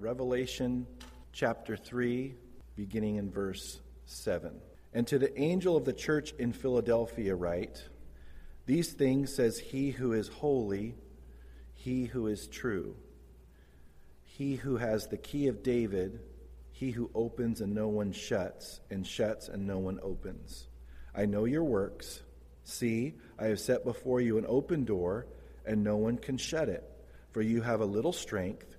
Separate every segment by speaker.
Speaker 1: Revelation chapter 3, beginning in verse 7. And to the angel of the church in Philadelphia, write These things says he who is holy, he who is true, he who has the key of David, he who opens and no one shuts, and shuts and no one opens. I know your works. See, I have set before you an open door, and no one can shut it. For you have a little strength,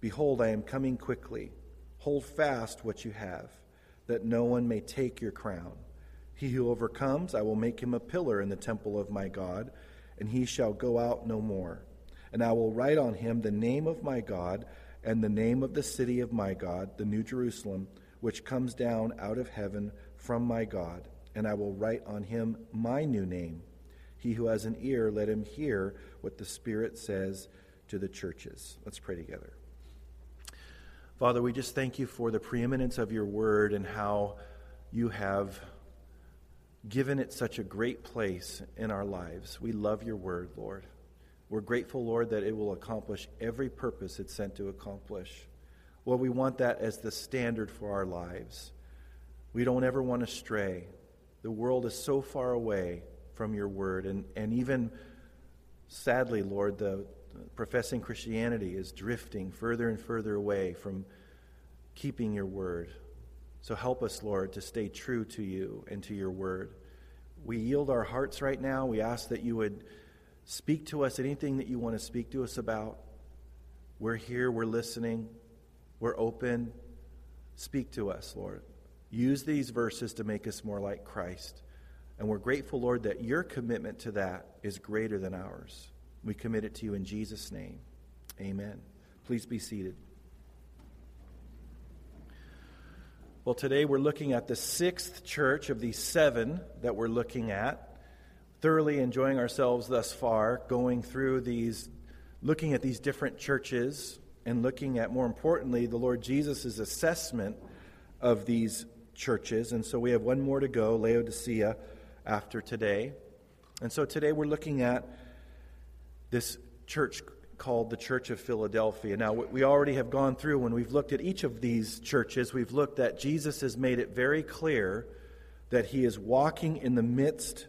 Speaker 1: Behold, I am coming quickly. Hold fast what you have, that no one may take your crown. He who overcomes, I will make him a pillar in the temple of my God, and he shall go out no more. And I will write on him the name of my God and the name of the city of my God, the New Jerusalem, which comes down out of heaven from my God. And I will write on him my new name. He who has an ear, let him hear what the Spirit says to the churches. Let's pray together. Father, we just thank you for the preeminence of your word and how you have given it such a great place in our lives. We love your word, Lord. We're grateful, Lord, that it will accomplish every purpose it's sent to accomplish. Well, we want that as the standard for our lives. We don't ever want to stray. The world is so far away from your word, and, and even sadly, Lord, the, professing Christianity is drifting further and further away from keeping your word. So help us, Lord, to stay true to you and to your word. We yield our hearts right now. We ask that you would speak to us anything that you want to speak to us about. We're here, we're listening, we're open. Speak to us, Lord. Use these verses to make us more like Christ. And we're grateful, Lord, that your commitment to that is greater than ours. We commit it to you in Jesus' name. Amen. Please be seated. Well, today we're looking at the sixth church of the seven that we're looking at. Thoroughly enjoying ourselves thus far, going through these, looking at these different churches, and looking at, more importantly, the Lord Jesus' assessment of these churches. And so we have one more to go, Laodicea, after today. And so today we're looking at this church called the Church of Philadelphia. Now, we already have gone through, when we've looked at each of these churches, we've looked that Jesus has made it very clear that he is walking in the midst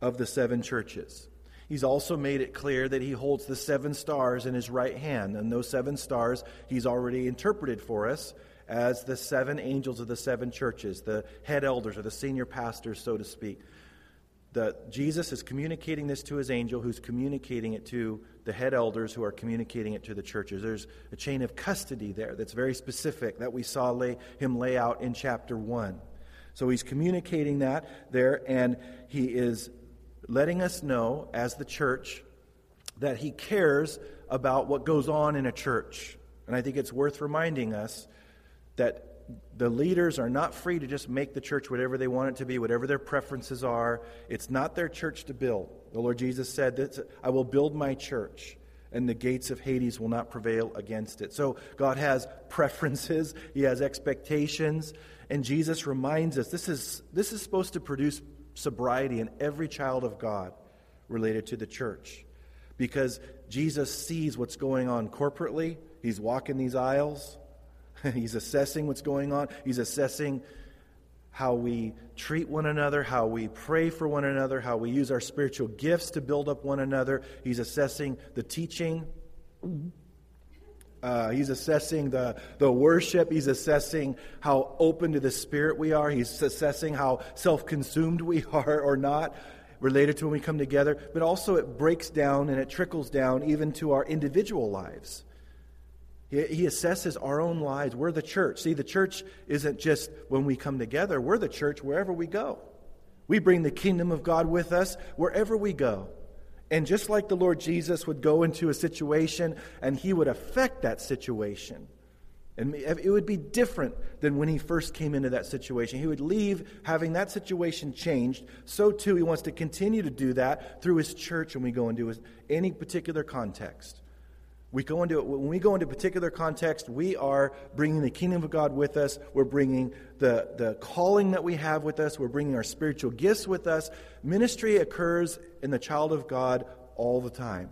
Speaker 1: of the seven churches. He's also made it clear that he holds the seven stars in his right hand, and those seven stars he's already interpreted for us as the seven angels of the seven churches, the head elders or the senior pastors, so to speak that Jesus is communicating this to his angel, who's communicating it to the head elders, who are communicating it to the churches. There's a chain of custody there that's very specific that we saw lay, him lay out in chapter 1. So he's communicating that there, and he is letting us know, as the church, that he cares about what goes on in a church. And I think it's worth reminding us that the leaders are not free to just make the church whatever they want it to be, whatever their preferences are. It's not their church to build. The Lord Jesus said, I will build my church, and the gates of Hades will not prevail against it. So God has preferences, He has expectations, and Jesus reminds us this is, this is supposed to produce sobriety in every child of God related to the church. Because Jesus sees what's going on corporately, He's walking these aisles. He's assessing what's going on. He's assessing how we treat one another, how we pray for one another, how we use our spiritual gifts to build up one another. He's assessing the teaching. Uh, he's assessing the, the worship. He's assessing how open to the Spirit we are. He's assessing how self consumed we are or not related to when we come together. But also, it breaks down and it trickles down even to our individual lives. He, he assesses our own lives. We're the church. See, the church isn't just when we come together, we're the church wherever we go. We bring the kingdom of God with us wherever we go. And just like the Lord Jesus would go into a situation and he would affect that situation, And it would be different than when he first came into that situation. He would leave having that situation changed. So, too, he wants to continue to do that through his church when we go into any particular context. We go into when we go into a particular context, we are bringing the kingdom of God with us. We're bringing the, the calling that we have with us. We're bringing our spiritual gifts with us. Ministry occurs in the child of God all the time.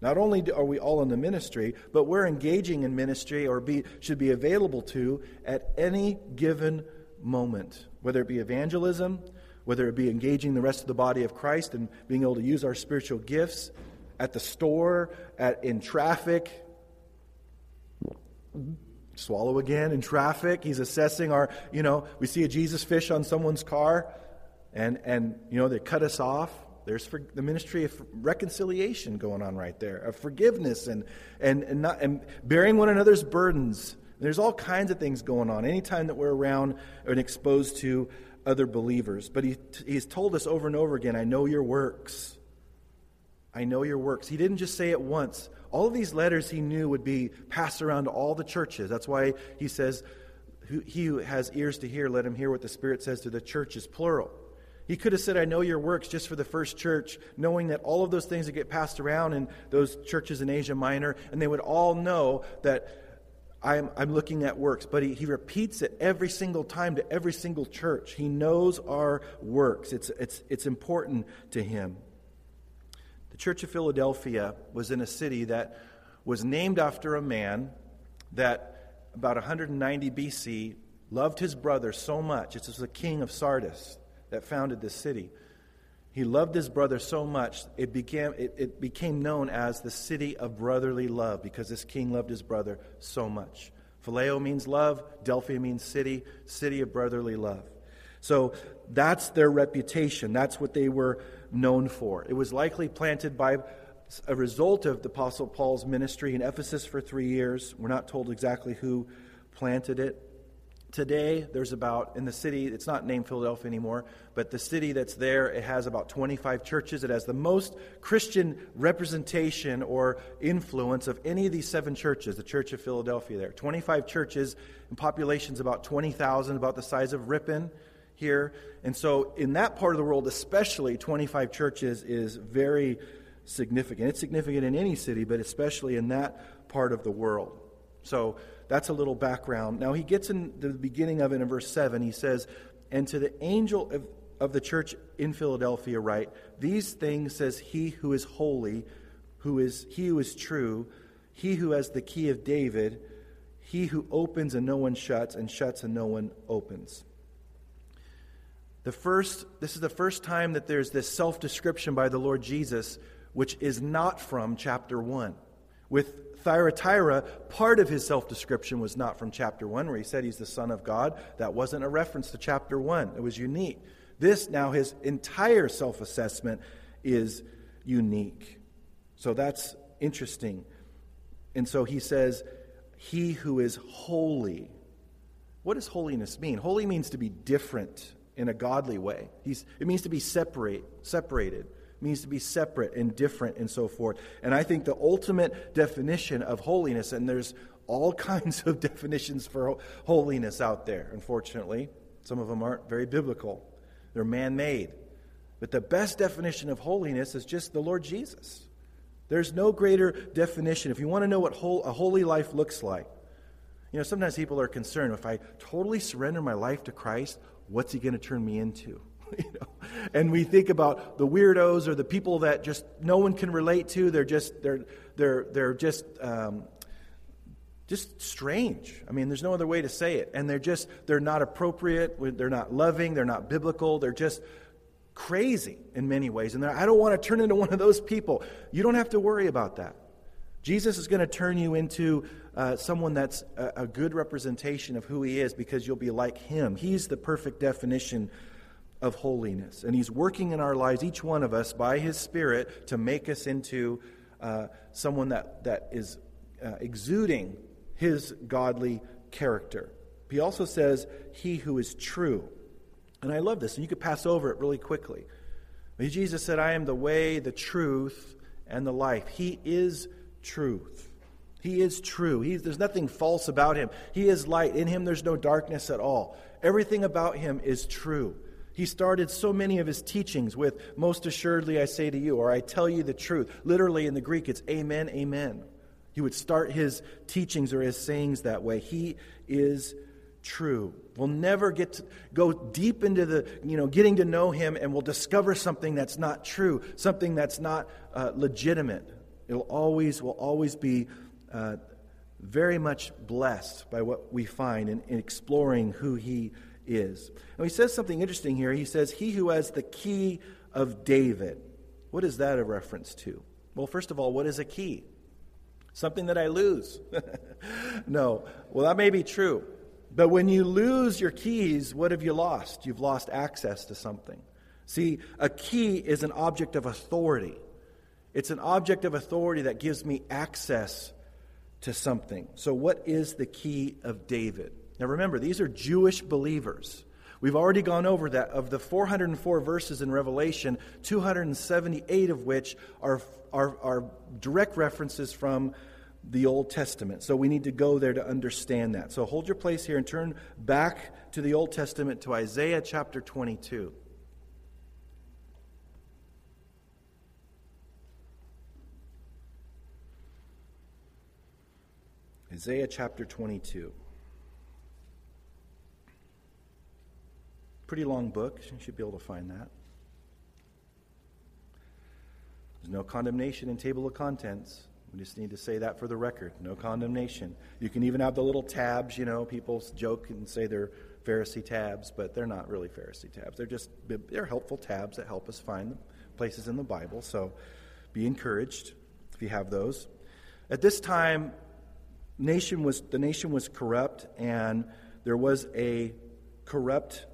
Speaker 1: Not only are we all in the ministry, but we're engaging in ministry or be, should be available to at any given moment, whether it be evangelism, whether it be engaging the rest of the body of Christ and being able to use our spiritual gifts at the store, at, in traffic. Swallow again in traffic. He's assessing our, you know, we see a Jesus fish on someone's car and, and you know, they cut us off there's for, the ministry of reconciliation going on right there, of forgiveness and, and, and, not, and bearing one another's burdens. There's all kinds of things going on anytime that we're around and exposed to other believers. But he, he's told us over and over again, I know your works. I know your works. He didn't just say it once. All of these letters he knew would be passed around to all the churches. That's why he says, He who has ears to hear, let him hear what the Spirit says to the churches, plural. He could have said, I know your works just for the first church, knowing that all of those things would get passed around in those churches in Asia Minor, and they would all know that I'm, I'm looking at works. But he, he repeats it every single time to every single church. He knows our works, it's, it's, it's important to him. Church of Philadelphia was in a city that was named after a man that about 190 BC loved his brother so much. This was the king of Sardis that founded this city. He loved his brother so much, it became, it, it became known as the city of brotherly love because this king loved his brother so much. Phileo means love, Delphi means city, city of brotherly love. So that's their reputation. That's what they were known for. It was likely planted by a result of the Apostle Paul's ministry in Ephesus for three years. We're not told exactly who planted it. Today, there's about, in the city, it's not named Philadelphia anymore, but the city that's there, it has about 25 churches. It has the most Christian representation or influence of any of these seven churches, the Church of Philadelphia there. 25 churches, and population's about 20,000, about the size of Ripon here. And so, in that part of the world, especially, 25 churches is very significant. It's significant in any city, but especially in that part of the world. So, that's a little background. Now, he gets in the beginning of it in verse 7. He says, And to the angel of, of the church in Philadelphia, write, These things says he who is holy, who is he who is true, he who has the key of David, he who opens and no one shuts, and shuts and no one opens. The first, this is the first time that there's this self description by the Lord Jesus, which is not from chapter 1. With Thyatira, part of his self description was not from chapter 1, where he said he's the Son of God. That wasn't a reference to chapter 1, it was unique. This, now, his entire self assessment is unique. So that's interesting. And so he says, He who is holy. What does holiness mean? Holy means to be different in a godly way. He's, it means to be separate, separated means to be separate and different and so forth. And I think the ultimate definition of holiness, and there's all kinds of definitions for holiness out there, unfortunately. Some of them aren't very biblical, they're man made. But the best definition of holiness is just the Lord Jesus. There's no greater definition. If you want to know what a holy life looks like, you know, sometimes people are concerned if I totally surrender my life to Christ, what's he going to turn me into? you know? And we think about the weirdos or the people that just no one can relate to. They're just they're they're they're just um, just strange. I mean, there's no other way to say it. And they're just they're not appropriate. They're not loving. They're not biblical. They're just crazy in many ways. And I don't want to turn into one of those people. You don't have to worry about that. Jesus is going to turn you into uh, someone that's a, a, good representation of who he is because you'll be like him. He's the perfect definition of holiness. And He's working in our lives, each one of us, by His Spirit to make us into uh, someone that, that is uh, exuding His godly character. He also says, He who is true. And I love this, and you could pass over it really quickly. Jesus said, I am the way, the truth, and the life. He is truth. He is true. He, there's nothing false about him. He is light. In him, there's no darkness at all. Everything about him is true. He started so many of his teachings with, Most assuredly I say to you, or I tell you the truth. Literally in the Greek, it's Amen, Amen. He would start his teachings or his sayings that way. He is true. We'll never get to go deep into the, you know, getting to know him and we'll discover something that's not true, something that's not uh, legitimate. It'll always, will always be uh, very much blessed by what we find in, in exploring who he is. And he says something interesting here. He says, He who has the key of David. What is that a reference to? Well, first of all, what is a key? Something that I lose. no. Well, that may be true. But when you lose your keys, what have you lost? You've lost access to something. See, a key is an object of authority. It's an object of authority that gives me access to something. So, what is the key of David? Now, remember, these are Jewish believers. We've already gone over that. Of the 404 verses in Revelation, 278 of which are, are, are direct references from the Old Testament. So we need to go there to understand that. So hold your place here and turn back to the Old Testament to Isaiah chapter 22. Isaiah chapter 22. Pretty long book. You should be able to find that. There's no condemnation in table of contents. We just need to say that for the record. No condemnation. You can even have the little tabs, you know, people joke and say they're Pharisee tabs, but they're not really Pharisee tabs. They're just they're helpful tabs that help us find places in the Bible. So be encouraged if you have those. At this time, nation was the nation was corrupt and there was a corrupt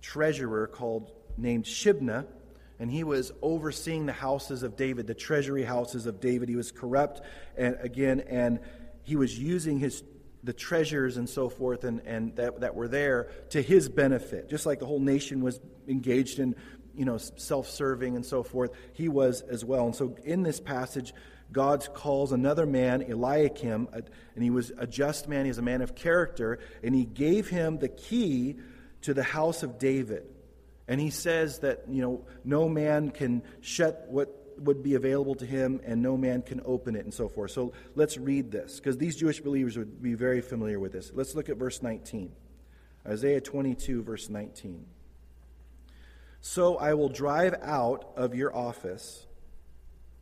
Speaker 1: treasurer called named Shebna, and he was overseeing the houses of David, the treasury houses of David. He was corrupt, and again, and he was using his the treasures and so forth, and, and that, that were there to his benefit. Just like the whole nation was engaged in, you know, self-serving and so forth, he was as well. And so, in this passage, God calls another man, Eliakim, and he was a just man. He was a man of character, and he gave him the key to the house of David. And he says that, you know, no man can shut what would be available to him and no man can open it and so forth. So let's read this because these Jewish believers would be very familiar with this. Let's look at verse 19. Isaiah 22, verse 19. So I will drive out of your office,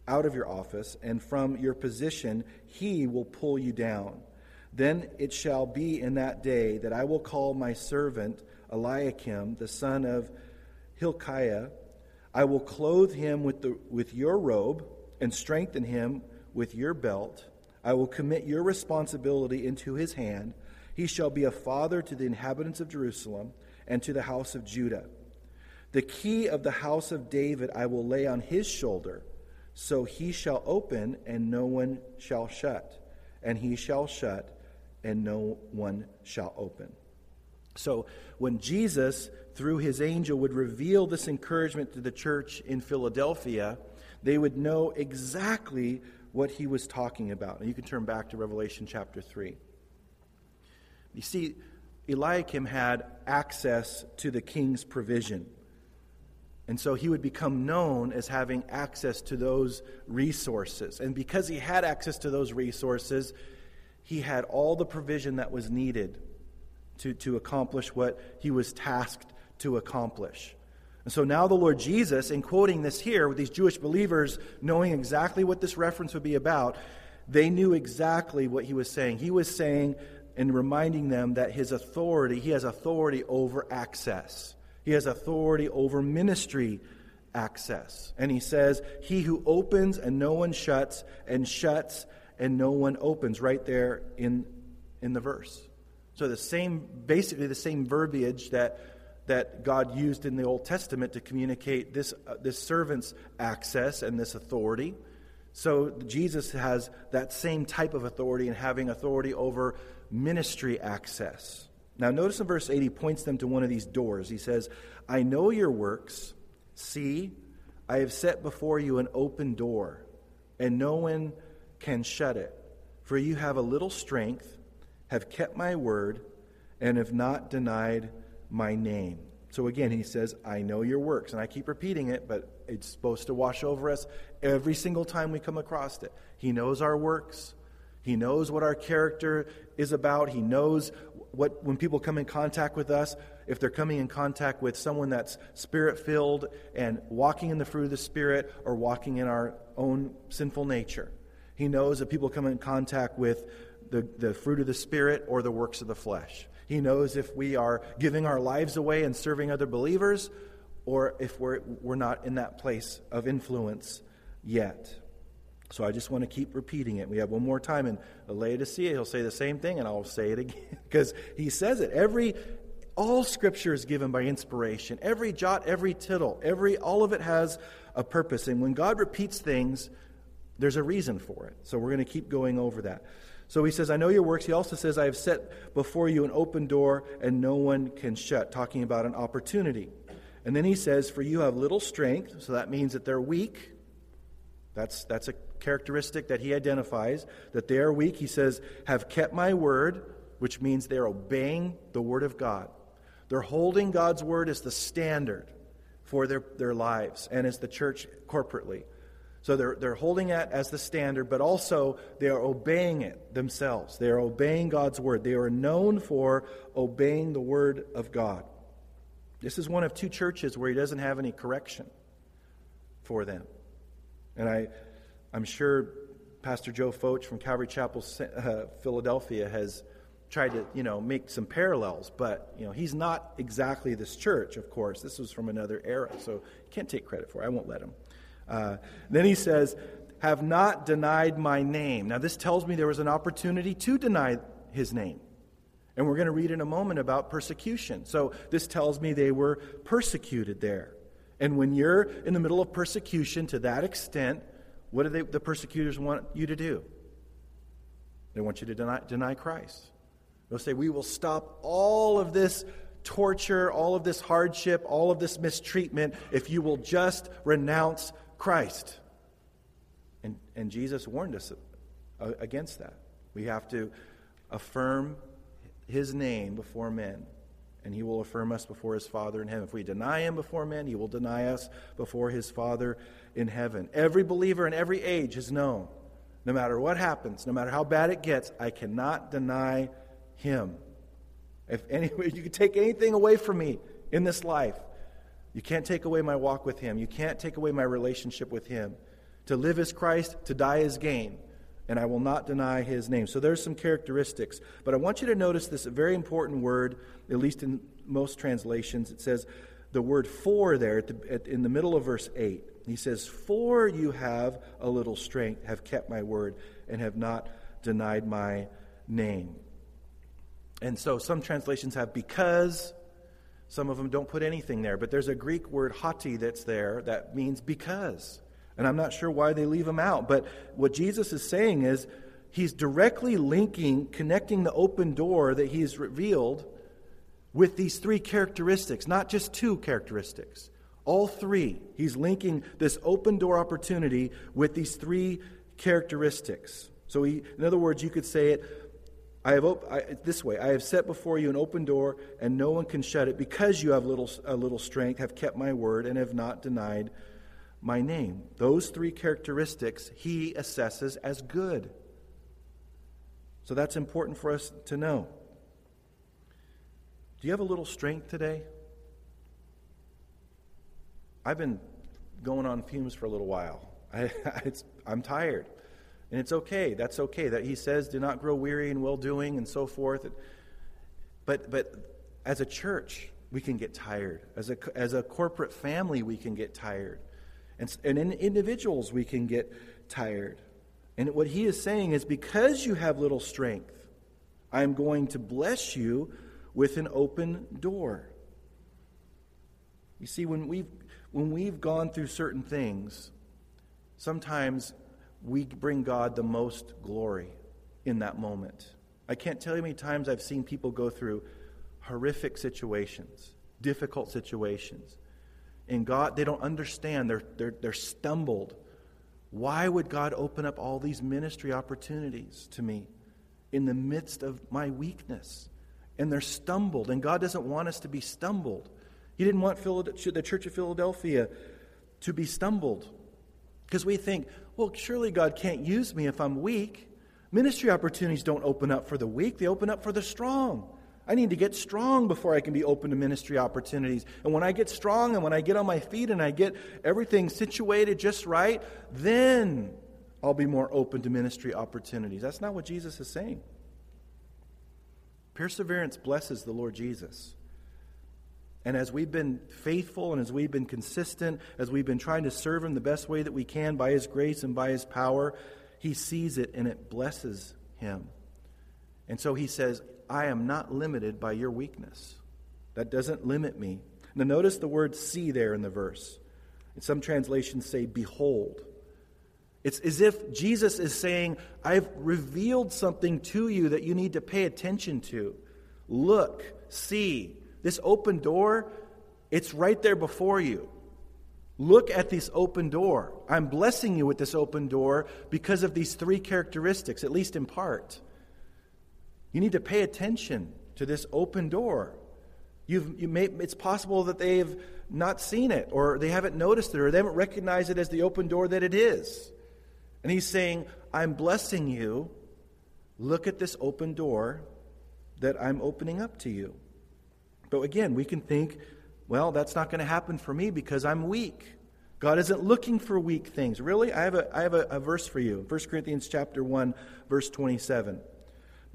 Speaker 1: out of your office, and from your position he will pull you down. Then it shall be in that day that I will call my servant Eliakim, the son of Hilkiah, I will clothe him with, the, with your robe and strengthen him with your belt. I will commit your responsibility into his hand. He shall be a father to the inhabitants of Jerusalem and to the house of Judah. The key of the house of David I will lay on his shoulder, so he shall open and no one shall shut, and he shall shut and no one shall open. So when Jesus, through his angel, would reveal this encouragement to the church in Philadelphia, they would know exactly what he was talking about. And you can turn back to Revelation chapter 3. You see, Eliakim had access to the king's provision. And so he would become known as having access to those resources. And because he had access to those resources, he had all the provision that was needed to, to accomplish what he was tasked to accomplish. And so now the Lord Jesus, in quoting this here with these Jewish believers knowing exactly what this reference would be about, they knew exactly what he was saying. He was saying and reminding them that his authority, he has authority over access. He has authority over ministry access. And he says, He who opens and no one shuts, and shuts and no one opens, right there in, in the verse. So the same, basically the same verbiage that, that God used in the Old Testament to communicate this, uh, this servant's access and this authority. So Jesus has that same type of authority and having authority over ministry access. Now, notice in verse 8, he points them to one of these doors. He says, I know your works. See, I have set before you an open door, and no one can shut it. For you have a little strength, have kept my word, and have not denied my name. So again, he says, I know your works. And I keep repeating it, but it's supposed to wash over us every single time we come across it. He knows our works. He knows what our character is about. He knows what when people come in contact with us, if they're coming in contact with someone that's spirit filled and walking in the fruit of the Spirit or walking in our own sinful nature. He knows that people come in contact with the, the fruit of the Spirit or the works of the flesh. He knows if we are giving our lives away and serving other believers or if we're, we're not in that place of influence yet. So I just want to keep repeating it. We have one more time in Laodicea. He'll say the same thing, and I'll say it again because he says it. Every all Scripture is given by inspiration. Every jot, every tittle, every all of it has a purpose. And when God repeats things, there's a reason for it. So we're going to keep going over that. So he says, I know your works. He also says, I have set before you an open door and no one can shut, talking about an opportunity. And then he says, For you have little strength. So that means that they're weak. That's, that's a characteristic that he identifies, that they are weak. He says, Have kept my word, which means they're obeying the word of God. They're holding God's word as the standard for their, their lives and as the church corporately. So they're, they're holding it as the standard, but also they are obeying it themselves. They are obeying God's word. They are known for obeying the word of God. This is one of two churches where he doesn't have any correction for them. And I, I'm sure Pastor Joe Focht from Calvary Chapel, uh, Philadelphia, has tried to, you know, make some parallels, but, you know, he's not exactly this church, of course. This was from another era, so can't take credit for it. I won't let him. Uh, then he says, have not denied my name. Now, this tells me there was an opportunity to deny his name. And we're going to read in a moment about persecution. So, this tells me they were persecuted there. And when you're in the middle of persecution to that extent, what do they, the persecutors want you to do? They want you to deny, deny Christ. They'll say, We will stop all of this torture, all of this hardship, all of this mistreatment if you will just renounce Christ. And, and Jesus warned us against that. We have to affirm his name before men, and he will affirm us before his Father in heaven. If we deny him before men, he will deny us before his Father in heaven. Every believer in every age has known no matter what happens, no matter how bad it gets, I cannot deny him. If any, you can take anything away from me in this life, you can't take away my walk with Him. You can't take away my relationship with Him. To live as Christ, to die as gain. And I will not deny His name. So there's some characteristics. But I want you to notice this very important word, at least in most translations. It says the word for there at the, at, in the middle of verse 8. He says, For you have a little strength, have kept my word, and have not denied my name. And so some translations have because, some of them don't put anything there, but there's a Greek word hoti that's there that means because. And I'm not sure why they leave them out, but what Jesus is saying is he's directly linking, connecting the open door that he's revealed with these three characteristics, not just two characteristics. All three. He's linking this open door opportunity with these three characteristics. So, he, in other words, you could say it I have op- I, this way I have set before you an open door, and no one can shut it, because you have little, a little strength, have kept my word, and have not denied my name. Those three characteristics he assesses as good. So that's important for us to know. Do you have a little strength today? I've been going on fumes for a little while. I, am tired. And it's okay. That's okay. That he says, do not grow weary in well doing and so forth. But, but as a church, we can get tired. As a, as a corporate family, we can get tired. And, and in individuals, we can get tired. And what he is saying is because you have little strength, I'm going to bless you with an open door. You see, when we've, when we've gone through certain things, sometimes we bring God the most glory in that moment. I can't tell you how many times I've seen people go through horrific situations, difficult situations. And God, they don't understand. They're, they're, they're stumbled Why would God open up all these ministry opportunities to me in the midst of my weakness? And they're stumbled, and God doesn't want us to be stumbled. He didn't want the church of Philadelphia to be stumbled because we think, well, surely God can't use me if I'm weak. Ministry opportunities don't open up for the weak, they open up for the strong. I need to get strong before I can be open to ministry opportunities. And when I get strong and when I get on my feet and I get everything situated just right, then I'll be more open to ministry opportunities. That's not what Jesus is saying. Perseverance blesses the Lord Jesus. And as we've been faithful and as we've been consistent, as we've been trying to serve Him the best way that we can by His grace and by His power, He sees it and it blesses Him. And so He says, I am not limited by your weakness. That doesn't limit me. Now, notice the word see there in the verse. In some translations say, behold. It's as if Jesus is saying, I've revealed something to you that you need to pay attention to. Look, see. This open door, it's right there before you. Look at this open door. I'm blessing you with this open door because of these three characteristics, at least in part. You need to pay attention to this open door. You've, you may, it's possible that they've not seen it, or they haven't noticed it, or they haven't recognized it as the open door that it is. And he's saying, I'm blessing you. Look at this open door that I'm opening up to you. But again, we can think, well, that's not going to happen for me because I'm weak. God isn't looking for weak things. Really? I have a, I have a, a verse for you. 1 Corinthians chapter 1, verse 27.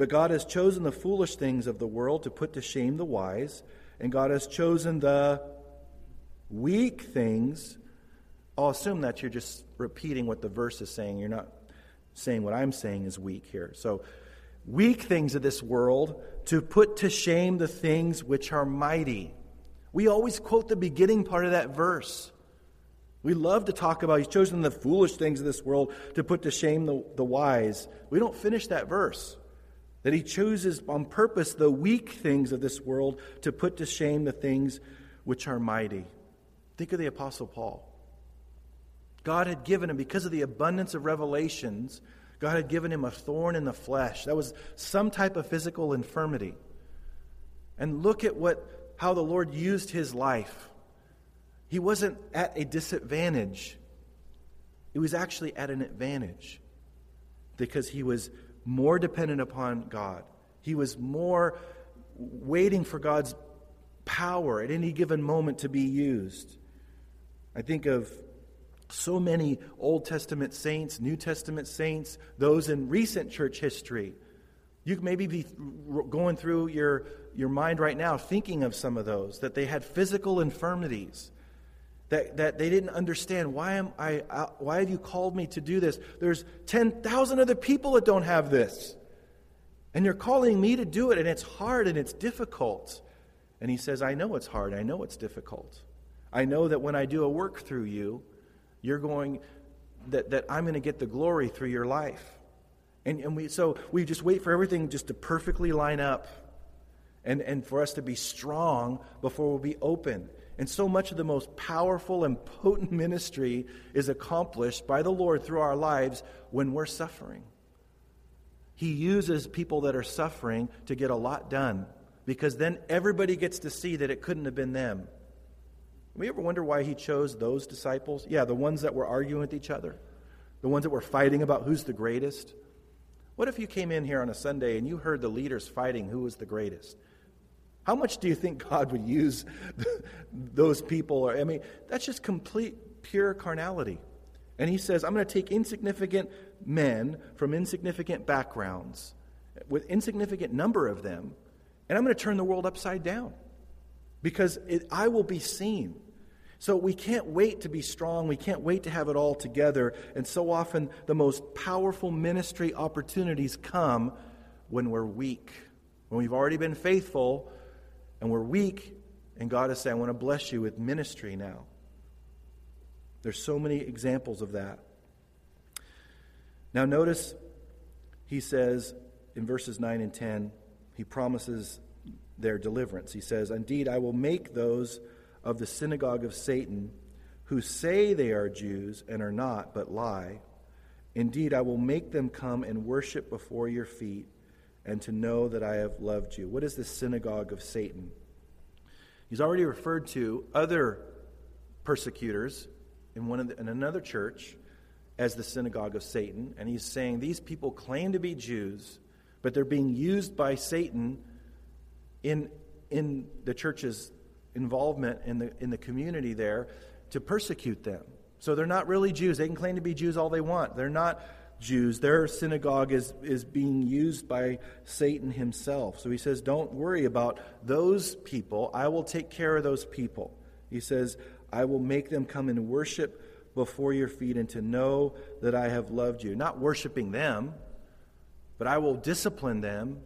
Speaker 1: But God has chosen the foolish things of the world to put to shame the wise, and God has chosen the weak things. I'll assume that you're just repeating what the verse is saying. You're not saying what I'm saying is weak here. So, weak things of this world to put to shame the things which are mighty. We always quote the beginning part of that verse. We love to talk about He's chosen the foolish things of this world to put to shame the, the wise. We don't finish that verse. That he chooses on purpose the weak things of this world to put to shame the things which are mighty. Think of the Apostle Paul. God had given him, because of the abundance of revelations, God had given him a thorn in the flesh. That was some type of physical infirmity. And look at what, how the Lord used his life. He wasn't at a disadvantage, he was actually at an advantage because he was more dependent upon God. He was more waiting for God's power at any given moment to be used. I think of so many Old Testament saints, New Testament saints, those in recent church history. You maybe be going through your, your mind right now thinking of some of those, that they had physical infirmities that, that they didn't understand why am I uh, why have you called me to do this? There's 10,000 other people that don't have this. And you're calling me to do it and it's hard and it's difficult. And he says I know it's hard. I know it's difficult. I know that when I do a work through you you're going that, that I'm going to get the glory through your life. And, and we so we just wait for everything just to perfectly line up and, and for us to be strong before we'll be open and so much of the most powerful and potent ministry is accomplished by the Lord through our lives when we're suffering. He uses people that are suffering to get a lot done because then everybody gets to see that it couldn't have been them. We ever wonder why he chose those disciples? Yeah, the ones that were arguing with each other, the ones that were fighting about who's the greatest. What if you came in here on a Sunday and you heard the leaders fighting who was the greatest? How much do you think God would use those people? I mean, that's just complete, pure carnality. And he says, I'm going to take insignificant men from insignificant backgrounds, with insignificant number of them, and I'm going to turn the world upside down because it, I will be seen. So we can't wait to be strong. We can't wait to have it all together. And so often, the most powerful ministry opportunities come when we're weak. When we've already been faithful, and we're weak, and God is saying, I want to bless you with ministry now. There's so many examples of that. Now, notice he says in verses 9 and 10, he promises their deliverance. He says, Indeed, I will make those of the synagogue of Satan who say they are Jews and are not, but lie. Indeed, I will make them come and worship before your feet and to know that I have loved you. What is the synagogue of Satan? He's already referred to other persecutors in, one the, in another church as the synagogue of Satan, and he's saying these people claim to be Jews, but they're being used by Satan in, in the church's involvement in the, in the community there to persecute them. So they're not really Jews. They can claim to be Jews all they want. They're not Jews. Their synagogue is, is being used by Satan himself. So he says, Don't worry about those people. I will take care of those people. He says, I will make them come and worship before your feet and to know that I have loved you. Not worshiping them, but I will discipline them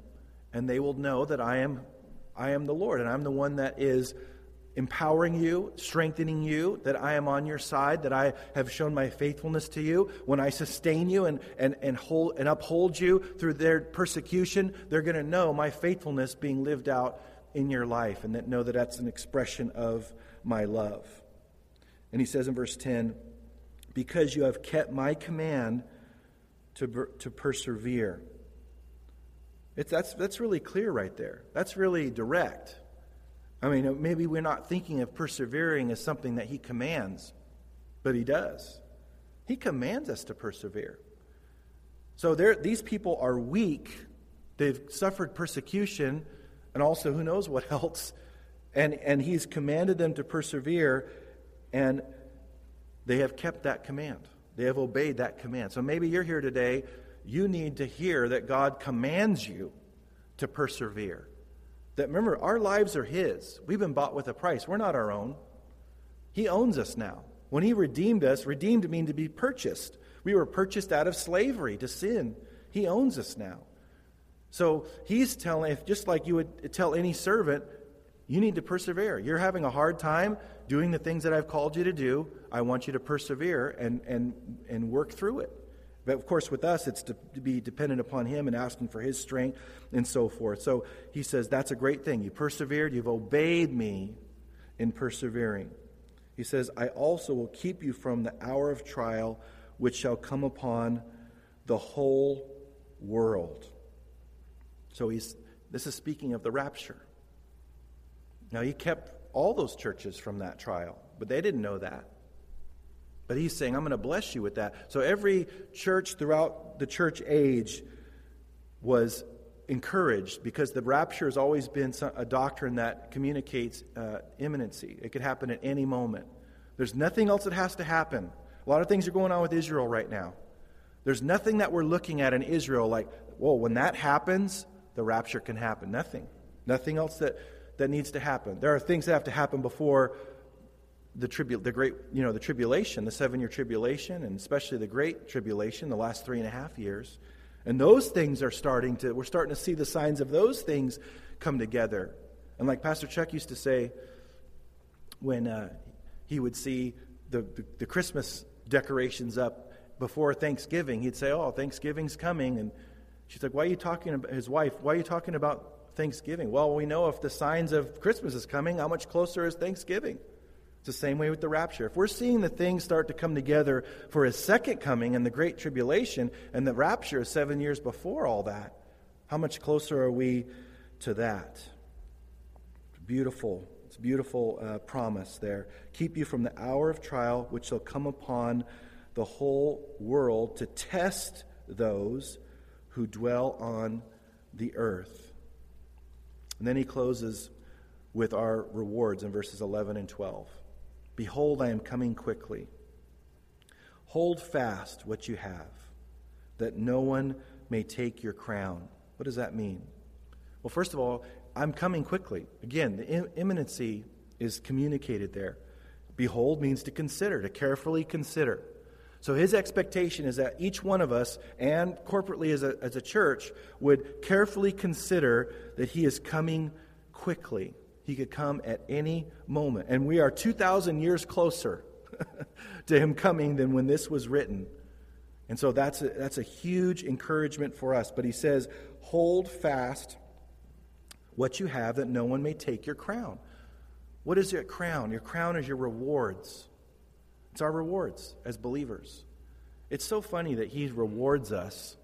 Speaker 1: and they will know that I am I am the Lord and I'm the one that is empowering you, strengthening you, that I am on your side, that I have shown my faithfulness to you. When I sustain you and, and, and, hold, and uphold you through their persecution, they're going to know my faithfulness being lived out in your life and that know that that's an expression of my love. And he says in verse 10, because you have kept my command to, to persevere. It's, that's, that's really clear right there. That's really direct. I mean, maybe we're not thinking of persevering as something that He commands, but He does. He commands us to persevere. So these people are weak. They've suffered persecution, and also who knows what else. And, and He's commanded them to persevere, and they have kept that command. They have obeyed that command. So maybe you're here today. You need to hear that God commands you to persevere. That remember, our lives are His. We've been bought with a price. We're not our own. He owns us now. When He redeemed us, redeemed mean to be purchased. We were purchased out of slavery to sin. He owns us now. So He's telling, if just like you would tell any servant, you need to persevere. You're having a hard time doing the things that I've called you to do. I want you to persevere and, and, and work through it. But of course, with us, it's to, be dependent upon Him and asking for His strength and so forth. So He says, That's a great thing. You persevered, you've obeyed me in persevering. He says, I also will keep you from the hour of trial which shall come upon the whole world. So he's, this is speaking of the rapture. Now, he kept all those churches from that trial, but they didn't know that. But he's saying, I'm going to bless you with that. So every church throughout the church age was encouraged because the rapture has always been a doctrine that communicates uh, imminency. It could happen at any moment. There's nothing else that has to happen. A lot of things are going on with Israel right now. There's nothing that we're looking at in Israel like, whoa, when that happens, the rapture can happen. Nothing. Nothing else that, that needs to happen. There are things that have to happen before the, tribu- the great, you know, the tribulation, the seven year tribulation, and especially the great tribulation, the last three and a half years. And those things are starting to, we're starting to see the signs of those things come together. And like Pastor Chuck used to say, when uh, he would see the, the, the, Christmas decorations up before Thanksgiving, he'd say, Oh, Thanksgiving's coming. And she's like, Why are you talking about, his wife, why are you talking about Thanksgiving? Well, we know if the signs of Christmas is coming, how much closer is Thanksgiving? It's the same way with the rapture. If we're seeing the things start to come together for his second coming and the great tribulation, and the rapture is seven years before all that, how much closer are we to that? Beautiful. It's a beautiful uh, promise there. Keep you from the hour of trial which shall come upon the whole world to test those who dwell on the earth. And then he closes with our rewards in verses 11 and 12. Behold, I am coming quickly. Hold fast what you have, that no one may take your crown. What does that mean? Well, first of all, I'm coming quickly. Again, the imminency is communicated there. Behold means to consider, to carefully consider. So his expectation is that each one of us, and corporately as a, as a church, would carefully consider that he is coming quickly. He could come at any moment. And we are 2,000 years closer to him coming than when this was written. And so that's a, that's a huge encouragement for us. But he says, hold fast what you have that no one may take your crown. What is your crown? Your crown is your rewards. It's our rewards as believers. It's so funny that He rewards us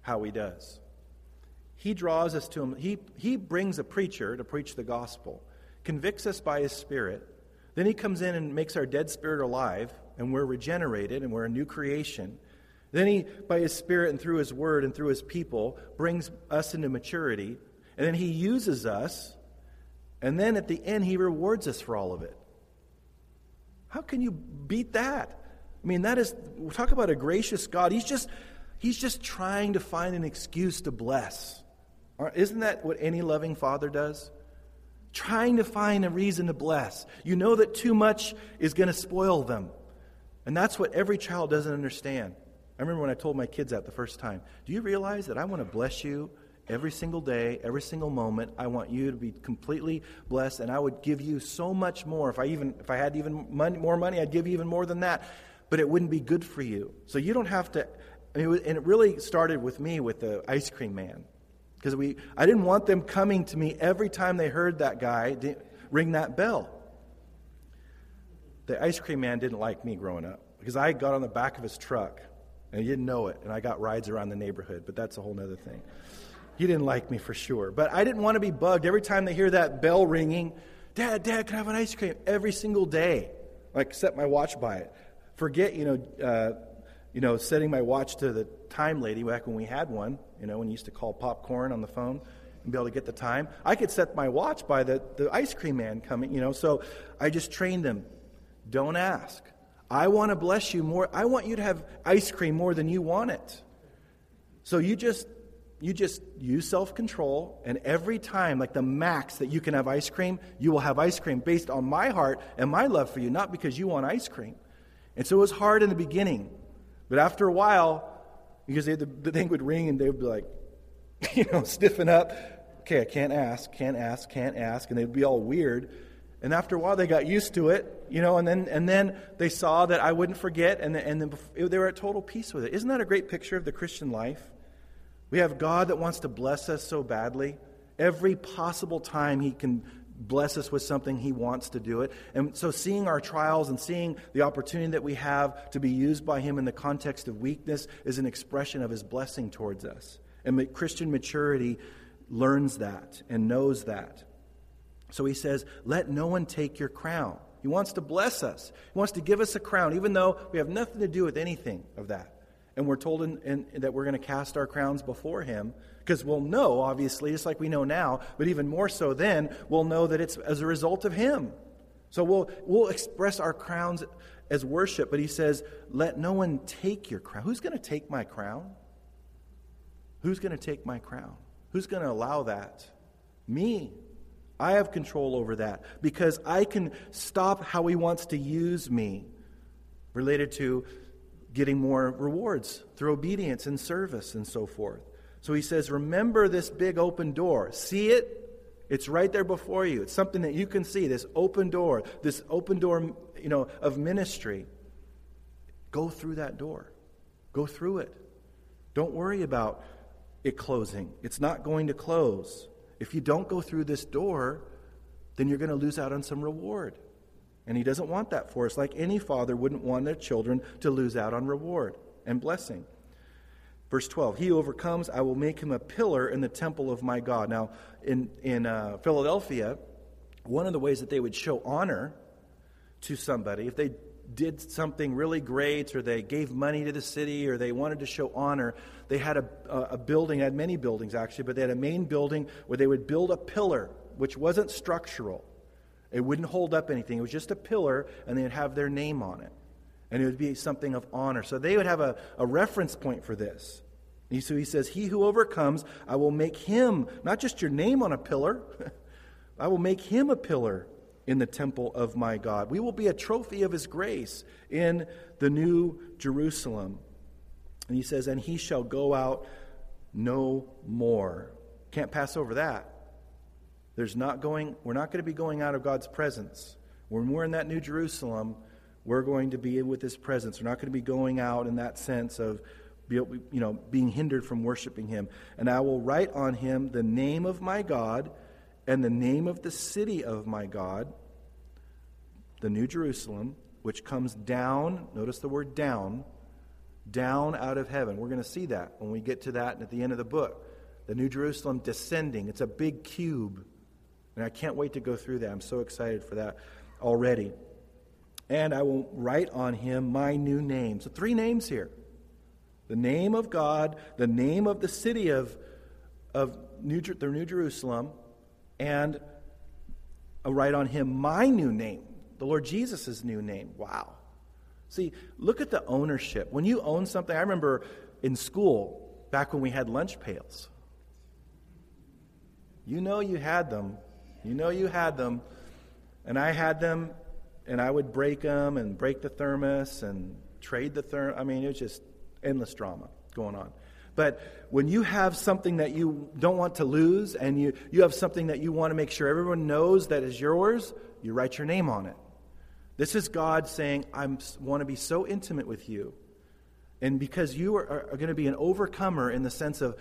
Speaker 1: how He does. He draws us to Him. He, he brings a preacher to preach the gospel, convicts us by His Spirit. Then He comes in and makes our dead spirit alive, and we're regenerated and we're a new creation. Then He, by His Spirit and through His Word and through His people, brings us into maturity. And then He uses us. And then at the end, He rewards us for all of it. How can you beat that? I mean, that is, talk about a gracious God. He's just, he's just trying to find an excuse to bless. Isn't that what any loving father does? Trying to find a reason to bless. You know that too much is going to spoil them. And that's what every child doesn't understand. I remember when I told my kids that the first time. Do you realize that I want to bless you every single day, every single moment. I want you to be completely blessed, and I would give you so much more. If I even if I had even money, more money, I'd give you even more than that. But it wouldn't be good for you. So you don't have to. I mean, and it really started with me with the ice cream man, because we I didn't want them coming to me every time they heard that guy ring that bell. The ice cream man didn't like me growing up because I got on the back of his truck and he didn't know it, and I got rides around the neighborhood. But that's a whole other thing. He didn't like me for sure. But I didn't want to be bugged. Every time they hear that bell ringing, Dad, Dad, can I have an ice cream? Every single day. Like, set my watch by it. Forget, you know, uh, you know, setting my watch to the time lady back when we had one, you know, when you used to call popcorn on the phone and be able to get the time. I could set my watch by the, the ice cream man coming, you know. So I just trained them. Don't ask. I want to bless you more. I want you to have ice cream more than you want it. So you just you just use self control, and every time, like the max that you can have ice cream, you will have ice cream based on my heart and my love for you, not because you want ice cream. And so it was hard in the beginning. But after a while, because they, the, the thing would ring and they would be like, you know, stiffen up. Okay, I can't ask, can't ask, can't ask. And they'd be all weird. And after a while, they got used to it, you know, and then, and then they saw that I wouldn't forget, and, and then they were at total peace with it. Isn't that a great picture of the Christian life? We have God that wants to bless us so badly. Every possible time He can bless us with something, He wants to do it. And so, seeing our trials and seeing the opportunity that we have to be used by Him in the context of weakness is an expression of His blessing towards us. And Christian maturity learns that and knows that. So He says, Let no one take your crown. He wants to bless us, He wants to give us a crown, even though we have nothing to do with anything of that. And we're told in, in, that we're going to cast our crowns before him because we'll know, obviously, just like we know now, but even more so then, we'll know that it's as a result of him. So we'll, we'll express our crowns as worship, but he says, Let no one take your crown. Who's going to take my crown? Who's going to take my crown? Who's going to allow that? Me. I have control over that because I can stop how he wants to use me related to getting more rewards through obedience and service and so forth. So he says, Remember this big open door. See it? It's right there before you. It's something that you can see, this open door, this open door you know, of ministry. Go through that door. Go through it. Don't worry about it closing. It's not going to close. If you don't go through this door, then you're going to lose out on some reward. And he doesn't want that for us, like any father wouldn't want their children to lose out on reward and blessing. Verse 12, he overcomes, I will make him a pillar in the temple of my God. Now, in, in uh, Philadelphia, one of the ways that they would show honor to somebody, if they did something really great or they gave money to the city or they wanted to show honor, they had a, a building, had many buildings actually, but they had a main building where they would build a pillar, which wasn't structural. It wouldn't hold up anything. It was just a pillar, and they would have their name on it. And it would be something of honor. So they would have a, a reference point for this. And so he says, He who overcomes, I will make him, not just your name on a pillar, I will make him a pillar in the temple of my God. We will be a trophy of his grace in the new Jerusalem. And he says, And he shall go out no more. Can't pass over that. There's not going, we're not going to be going out of God's presence. When we're in that New Jerusalem, we're going to be with His presence. We're not going to be going out in that sense of you know, being hindered from worshiping Him. And I will write on him the name of my God and the name of the city of my God, the New Jerusalem, which comes down, notice the word down, down out of heaven. We're going to see that when we get to that at the end of the book. The New Jerusalem descending. It's a big cube. And I can't wait to go through that. I'm so excited for that already. And I will write on him my new name. So, three names here the name of God, the name of the city of, of New, the New Jerusalem, and write on him my new name, the Lord Jesus' new name. Wow. See, look at the ownership. When you own something, I remember in school, back when we had lunch pails. You know you had them. You know you had them. And I had them, and I would break them and break the thermos and trade the thermos. I mean, it was just endless drama going on. But when you have something that you don't want to lose and you, you have something that you want to make sure everyone knows that is yours, you write your name on it. This is God saying, I want to be so intimate with you. And because you are, are going to be an overcomer in the sense of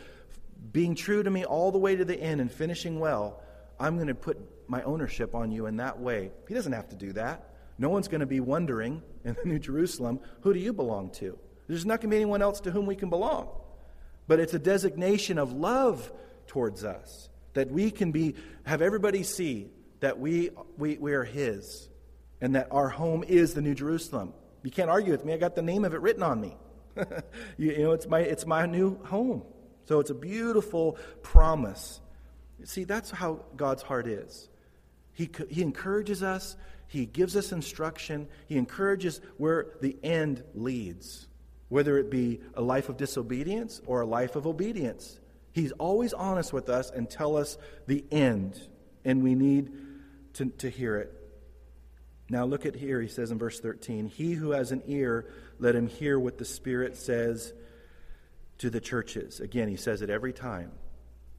Speaker 1: being true to me all the way to the end and finishing well, I'm going to put my ownership on you in that way. He doesn't have to do that. No one's going to be wondering in the New Jerusalem, who do you belong to? There's not going to be anyone else to whom we can belong. But it's a designation of love towards us that we can be have everybody see that we, we, we are his and that our home is the New Jerusalem. You can't argue with me. I got the name of it written on me. you, you know, it's my, it's my new home. So it's a beautiful promise. See, that's how God's heart is. He, he encourages us, He gives us instruction, He encourages where the end leads whether it be a life of disobedience or a life of obedience. He's always honest with us and tell us the end, and we need to, to hear it. Now look at here, he says in verse 13, He who has an ear, let him hear what the Spirit says to the churches. Again, he says it every time.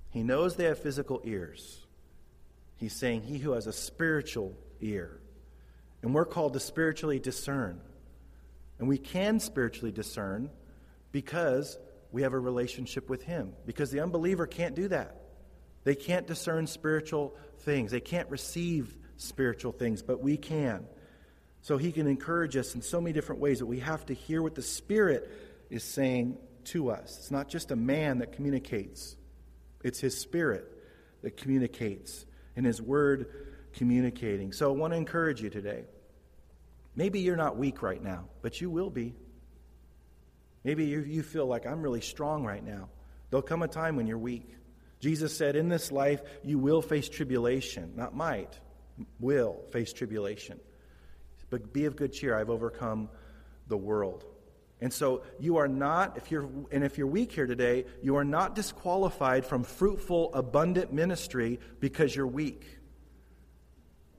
Speaker 1: He knows they have physical ears. He's saying, He who has a spiritual ear. And we're called to spiritually discern. And we can spiritually discern because we have a relationship with Him. Because the unbeliever can't do that. They can't discern spiritual things, they can't receive spiritual things, but we can. So He can encourage us in so many different ways that we have to hear what the Spirit is saying to us. It's not just a man that communicates, it's His Spirit that communicates, and His Word communicating. So I want to encourage you today. Maybe you're not weak right now, but you will be. Maybe you, you feel like I'm really strong right now. There'll come a time when you're weak. Jesus said, In this life, you will face tribulation, not might, will face tribulation. But be of good cheer. I've overcome the world. And so you are not, if you're, and if you're weak here today, you are not disqualified from fruitful, abundant ministry because you're weak.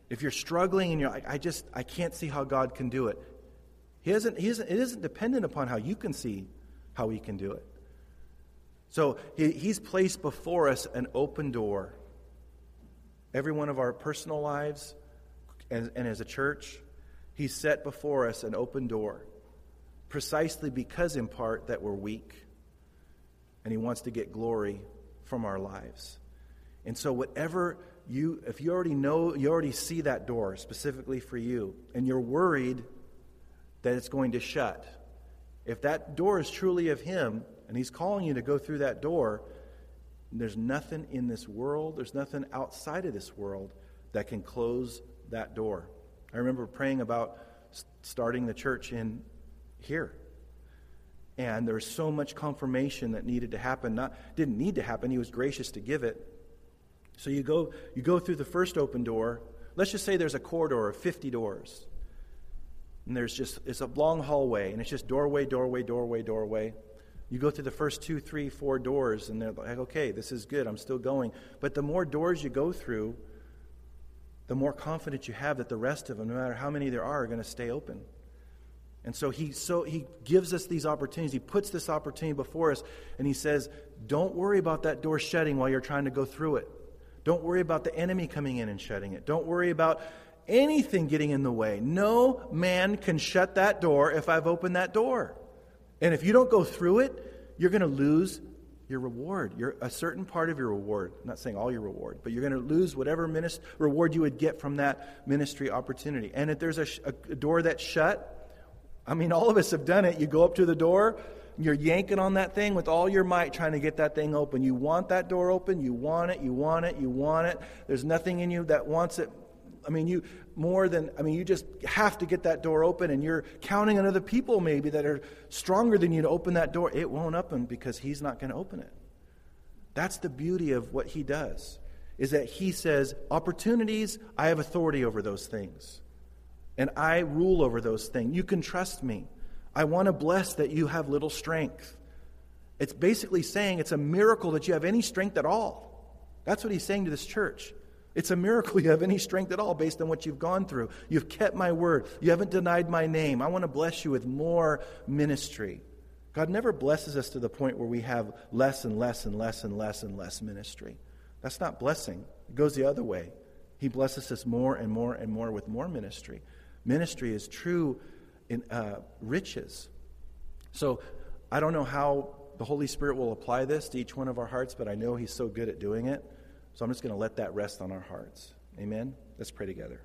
Speaker 1: If you're struggling and you're like, I just, I can't see how God can do it, he isn't, he isn't, it isn't dependent upon how you can see how he can do it. So he, he's placed before us an open door. Every one of our personal lives and, and as a church, he's set before us an open door. Precisely because, in part, that we're weak. And he wants to get glory from our lives. And so, whatever you, if you already know, you already see that door specifically for you, and you're worried that it's going to shut, if that door is truly of Him, and He's calling you to go through that door, there's nothing in this world, there's nothing outside of this world that can close that door. I remember praying about starting the church in here. And there was so much confirmation that needed to happen. Not didn't need to happen. He was gracious to give it. So you go, you go through the first open door. Let's just say there's a corridor of 50 doors. And there's just, it's a long hallway, and it's just doorway, doorway, doorway, doorway. You go through the first two, three, four doors, and they're like, okay, this is good, I'm still going. But the more doors you go through, the more confidence you have that the rest of them, no matter how many there are, are going to stay open. And so he, so he gives us these opportunities. He puts this opportunity before us, and he says, Don't worry about that door shutting while you're trying to go through it. Don't worry about the enemy coming in and shutting it. Don't worry about anything getting in the way. No man can shut that door if I've opened that door. And if you don't go through it, you're going to lose your reward. You're a certain part of your reward. I'm not saying all your reward, but you're going to lose whatever minist- reward you would get from that ministry opportunity. And if there's a, sh- a door that's shut, I mean, all of us have done it. You go up to the door, you're yanking on that thing with all your might, trying to get that thing open. You want that door open. You want it. You want it. You want it. There's nothing in you that wants it. I mean, you more than, I mean, you just have to get that door open, and you're counting on other people maybe that are stronger than you to open that door. It won't open because He's not going to open it. That's the beauty of what He does, is that He says, opportunities, I have authority over those things, and I rule over those things. You can trust me. I want to bless that you have little strength. It's basically saying it's a miracle that you have any strength at all. That's what he's saying to this church. It's a miracle you have any strength at all based on what you've gone through. You've kept my word. You haven't denied my name. I want to bless you with more ministry. God never blesses us to the point where we have less and less and less and less and less ministry. That's not blessing. It goes the other way. He blesses us more and more and more with more ministry. Ministry is true in uh, riches. So I don't know how the Holy Spirit will apply this to each one of our hearts, but I know He's so good at doing it. So I'm just going to let that rest on our hearts. Amen? Let's pray together.